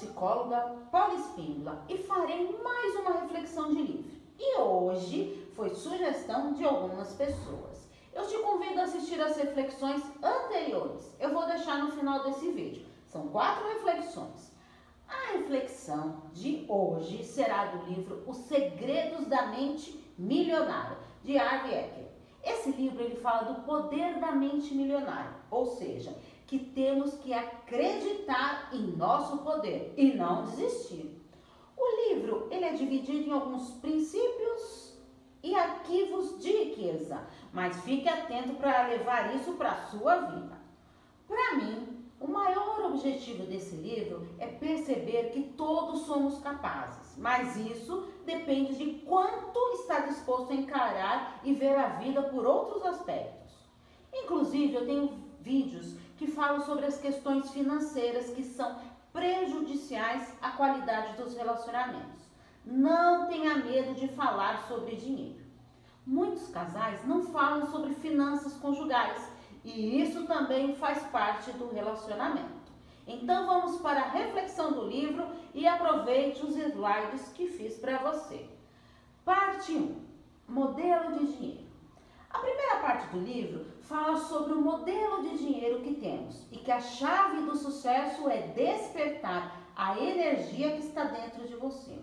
psicóloga Paula Espíndola e farei mais uma reflexão de livro. E hoje foi sugestão de algumas pessoas. Eu te convido a assistir as reflexões anteriores. Eu vou deixar no final desse vídeo. São quatro reflexões. A reflexão de hoje será do livro Os Segredos da Mente Milionária, de Harvey Eker. Esse livro ele fala do poder da mente milionária, ou seja, que temos que acreditar em nosso poder e não desistir. O livro ele é dividido em alguns princípios e arquivos de riqueza, mas fique atento para levar isso para a sua vida. Para mim, o maior objetivo desse livro é perceber que todos somos capazes, mas isso depende de quanto está disposto a encarar e ver a vida por outros aspectos. Inclusive, eu tenho vídeos que falam sobre as questões financeiras que são prejudiciais à qualidade dos relacionamentos. Não tenha medo de falar sobre dinheiro. Muitos casais não falam sobre finanças conjugais e isso também faz parte do relacionamento. Então vamos para a reflexão do livro e aproveite os slides que fiz para você. Parte 1: Modelo de dinheiro. A primeira parte do livro fala sobre o modelo de dinheiro que temos e que a chave do sucesso é despertar a energia que está dentro de você.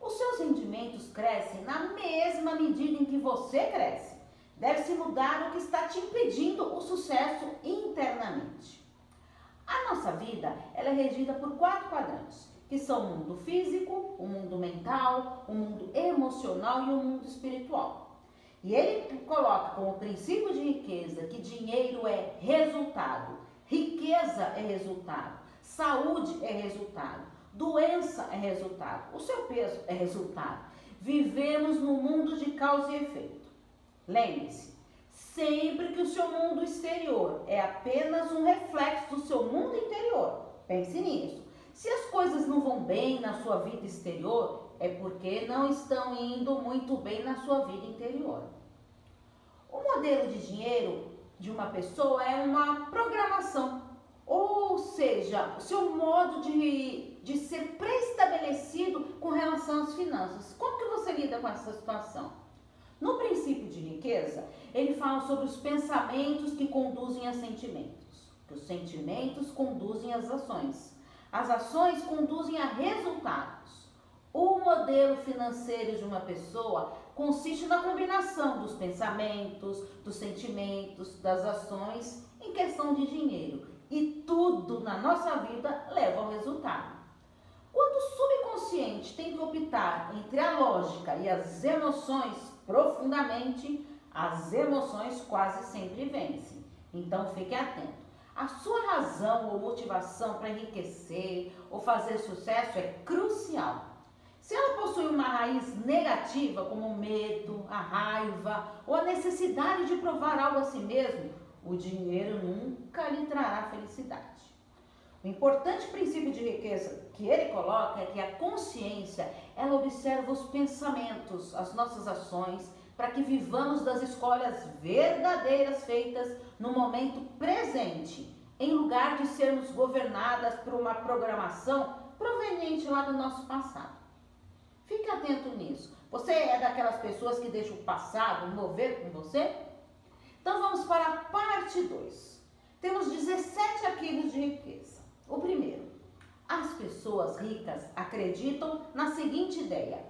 Os seus rendimentos crescem na mesma medida em que você cresce. Deve-se mudar o que está te impedindo o sucesso internamente. A nossa vida ela é regida por quatro quadrantes, que são o mundo físico, o mundo mental, o mundo emocional e o mundo espiritual. E ele coloca como princípio de riqueza que dinheiro é resultado, riqueza é resultado, saúde é resultado, doença é resultado, o seu peso é resultado. Vivemos no mundo de causa e efeito. Lembre-se, sempre que o seu mundo exterior é apenas um reflexo do seu mundo interior, pense nisso. Se as coisas não vão bem na sua vida exterior, é porque não estão indo muito bem na sua vida interior. O modelo de dinheiro de uma pessoa é uma programação, ou seja, o seu modo de, de ser pré-estabelecido com relação às finanças. Como que você lida com essa situação? No princípio de riqueza, ele fala sobre os pensamentos que conduzem a sentimentos. Que os sentimentos conduzem às ações. As ações conduzem a resultados. O modelo financeiro de uma pessoa consiste na combinação dos pensamentos, dos sentimentos, das ações em questão de dinheiro. E tudo na nossa vida leva ao resultado. Quando o subconsciente tem que optar entre a lógica e as emoções profundamente, as emoções quase sempre vencem. Então fique atento. A sua razão ou motivação para enriquecer ou fazer sucesso é crucial. Se ela possui uma raiz negativa, como o medo, a raiva ou a necessidade de provar algo a si mesmo, o dinheiro nunca lhe trará felicidade. O importante princípio de riqueza que ele coloca é que a consciência, ela observa os pensamentos, as nossas ações, para que vivamos das escolhas verdadeiras feitas no momento presente, em lugar de sermos governadas por uma programação proveniente lá do nosso passado. Fique atento nisso. Você é daquelas pessoas que deixam o passado mover com você? Então vamos para a parte 2. Temos 17 arquivos de riqueza. O primeiro, as pessoas ricas acreditam na seguinte ideia: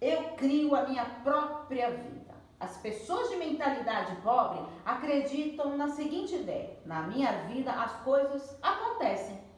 eu crio a minha própria vida. As pessoas de mentalidade pobre acreditam na seguinte ideia: na minha vida as coisas acontecem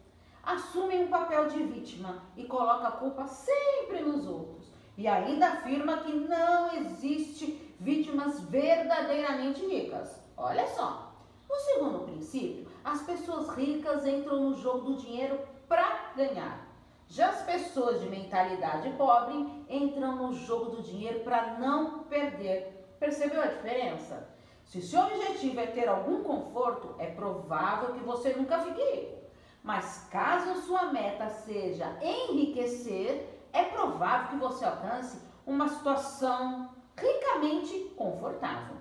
assume um papel de vítima e coloca a culpa sempre nos outros. E ainda afirma que não existe vítimas verdadeiramente ricas. Olha só. No segundo princípio, as pessoas ricas entram no jogo do dinheiro para ganhar. Já as pessoas de mentalidade pobre entram no jogo do dinheiro para não perder. Percebeu a diferença? Se o seu objetivo é ter algum conforto, é provável que você nunca fique rico. Mas caso sua meta seja enriquecer, é provável que você alcance uma situação ricamente confortável.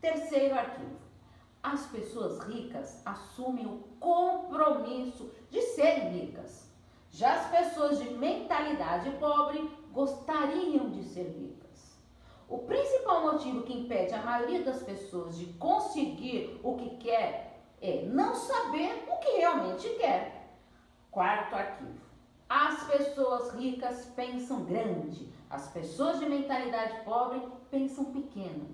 Terceiro arquivo. As pessoas ricas assumem o compromisso de serem ricas. Já as pessoas de mentalidade pobre gostariam de ser ricas. O principal motivo que impede a maioria das pessoas de conseguir o que quer é não saber o que realmente quer. Quarto arquivo. As pessoas ricas pensam grande, as pessoas de mentalidade pobre pensam pequeno.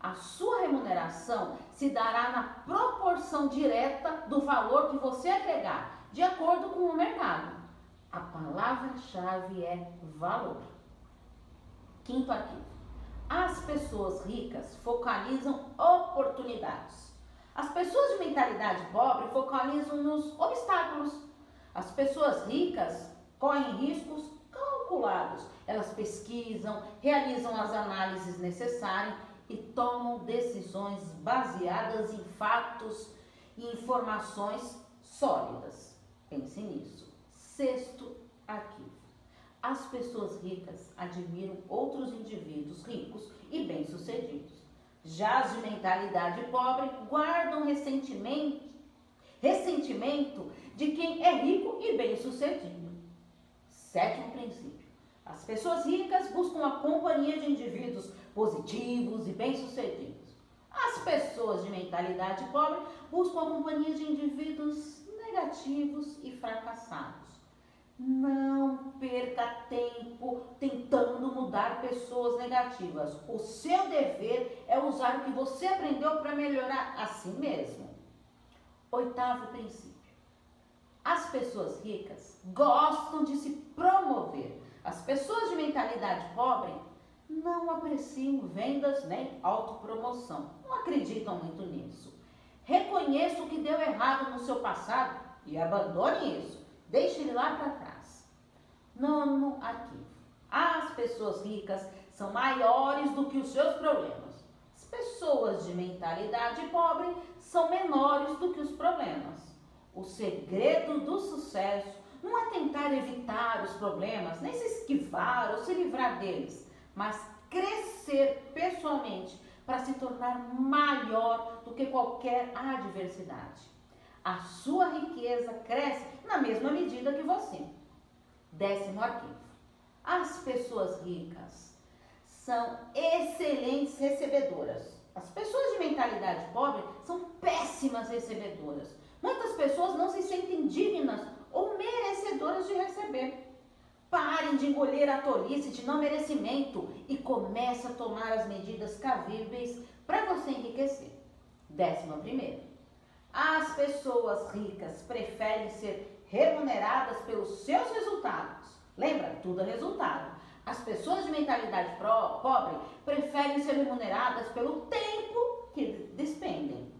A sua remuneração se dará na proporção direta do valor que você agregar, de acordo com o mercado. A palavra-chave é valor. Quinto arquivo. As pessoas ricas focalizam oportunidades. As pessoas de mentalidade pobre focalizam nos obstáculos. As pessoas ricas correm riscos calculados. Elas pesquisam, realizam as análises necessárias e tomam decisões baseadas em fatos e informações sólidas. Pense nisso. Sexto arquivo. As pessoas ricas admiram outros indivíduos ricos e bem-sucedidos. Já as de mentalidade pobre guardam ressentimento, ressentimento de quem é rico e bem-sucedido. Sétimo princípio. As pessoas ricas buscam a companhia de indivíduos positivos e bem-sucedidos. As pessoas de mentalidade pobre buscam a companhia de indivíduos negativos e fracassados. Não perca tempo tentando mudar pessoas negativas. O seu dever é usar o que você aprendeu para melhorar a si mesmo. Oitavo princípio. As pessoas ricas gostam de se promover. As pessoas de mentalidade pobre não apreciam vendas nem autopromoção. Não acreditam muito nisso. Reconheça o que deu errado no seu passado e abandone isso. Deixe ele lá para trás. Nono arquivo. As pessoas ricas são maiores do que os seus problemas. As pessoas de mentalidade pobre são menores do que os problemas. O segredo do sucesso não é tentar evitar os problemas, nem se esquivar ou se livrar deles, mas crescer pessoalmente para se tornar maior do que qualquer adversidade. A sua riqueza cresce na mesma medida que você. Décimo arquivo. As pessoas ricas são excelentes recebedoras. As pessoas de mentalidade pobre são péssimas recebedoras. Muitas pessoas não se sentem dignas ou merecedoras de receber. Parem de engolir a tolice de não merecimento e comece a tomar as medidas cabíveis para você enriquecer. Décima primeira. As pessoas ricas preferem ser remuneradas pelos seus resultados. Lembra? Tudo é resultado. As pessoas de mentalidade pobre preferem ser remuneradas pelo tempo que despendem.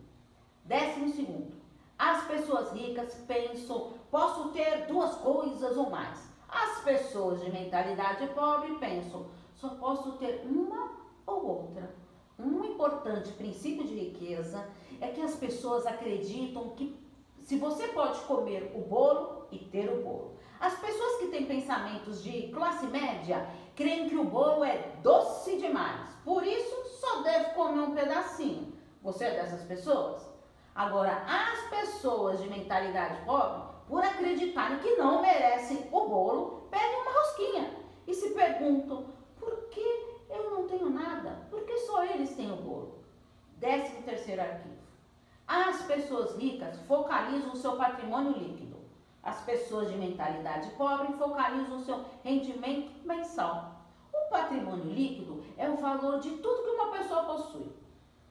Décimo segundo. As pessoas ricas pensam, posso ter duas coisas ou mais. As pessoas de mentalidade pobre pensam, só posso ter uma ou outra. Um importante princípio de riqueza é que as pessoas acreditam que se você pode comer o bolo e ter o bolo. As pessoas que têm pensamentos de classe média creem que o bolo é doce demais, por isso só deve comer um pedacinho. Você é dessas pessoas? Agora, as pessoas de mentalidade pobre por acreditarem que não merecem o bolo, pedem uma rosquinha e se perguntam: por que eu não tenho nada? Por que só eles têm o bolo? Décimo terceiro arquivo. As pessoas ricas focalizam o seu patrimônio líquido. As pessoas de mentalidade pobre focalizam o seu rendimento mensal. O patrimônio líquido é o valor de tudo que uma pessoa possui.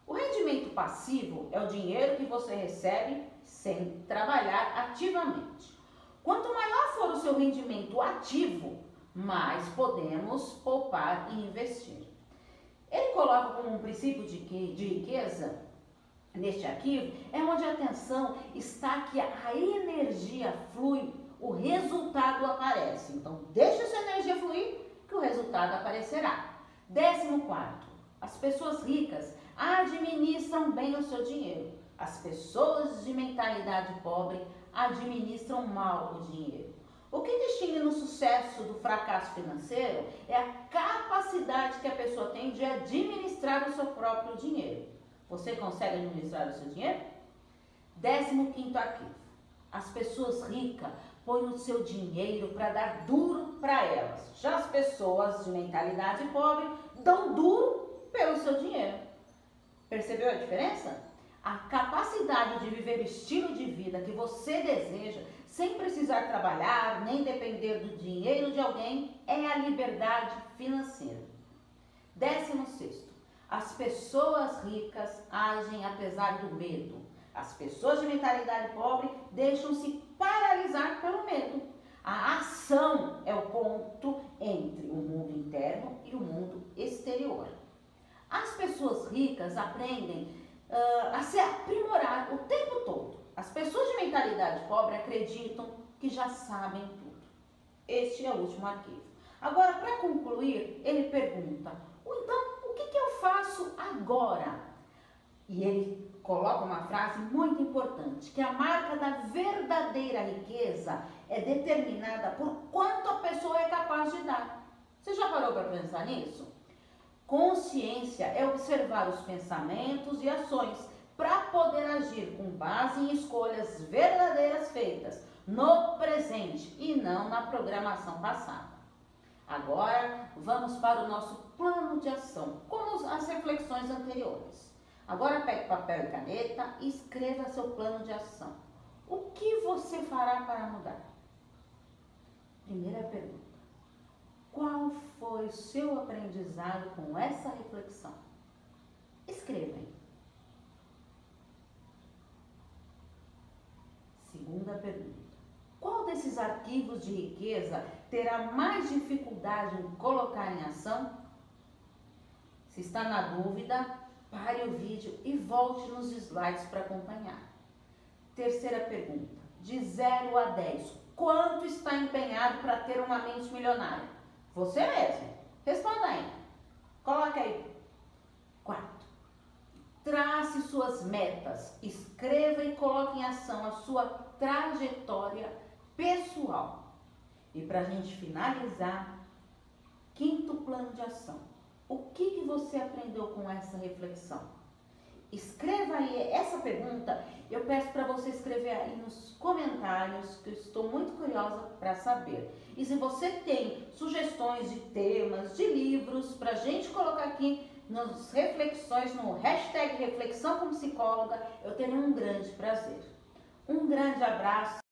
O rendimento passivo é o dinheiro que você recebe sem trabalhar ativamente. Quanto maior for o seu rendimento ativo, mais podemos poupar e investir. Ele coloca como um princípio de, de riqueza neste arquivo, é onde a atenção está que a energia flui, o resultado aparece. Então, deixa essa energia fluir que o resultado aparecerá. Décimo quarto, as pessoas ricas administram bem o seu dinheiro. As pessoas de mentalidade pobre administram mal o dinheiro. O que distingue no sucesso do fracasso financeiro é a capacidade que a pessoa tem de administrar o seu próprio dinheiro. Você consegue administrar o seu dinheiro? Décimo quinto arquivo. As pessoas ricas põe o seu dinheiro para dar duro para elas. Já as pessoas de mentalidade pobre dão duro pelo seu dinheiro. Percebeu a diferença? A capacidade de viver o estilo de vida que você deseja, sem precisar trabalhar nem depender do dinheiro de alguém, é a liberdade financeira. Décimo sexto, as pessoas ricas agem apesar do medo. As pessoas de mentalidade pobre deixam-se paralisar pelo medo. A ação é o ponto entre o mundo interno e o mundo exterior. As pessoas ricas aprendem uh, a se aprimorar o tempo todo. As pessoas de mentalidade pobre acreditam que já sabem tudo. Este é o último arquivo. Agora, para concluir, ele pergunta: então, o que, que eu faço agora? E ele coloca uma frase muito importante, que a marca da verdadeira riqueza é determinada por quanto a pessoa é capaz de dar. Você já parou para pensar nisso? Consciência é observar os pensamentos e ações para poder agir com base em escolhas verdadeiras feitas no presente e não na programação passada. Agora vamos para o nosso plano de ação, como as reflexões anteriores. Agora pegue papel e caneta e escreva seu plano de ação. O que você fará para mudar? Primeira pergunta. Qual foi o seu aprendizado com essa reflexão? Escreva aí. Segunda pergunta. Qual desses arquivos de riqueza terá mais dificuldade em colocar em ação? Se está na dúvida, Pare o vídeo e volte nos slides para acompanhar. Terceira pergunta. De 0 a 10, quanto está empenhado para ter uma mente milionária? Você mesmo. Responda aí. Coloque aí. Quarto. Trace suas metas. Escreva e coloque em ação a sua trajetória pessoal. E para a gente finalizar, quinto plano de ação o que, que você aprendeu com essa reflexão? Escreva aí essa pergunta. Eu peço para você escrever aí nos comentários, que eu estou muito curiosa para saber. E se você tem sugestões de temas, de livros, para a gente colocar aqui nas reflexões, no hashtag Reflexão com Psicóloga, eu terei um grande prazer. Um grande abraço.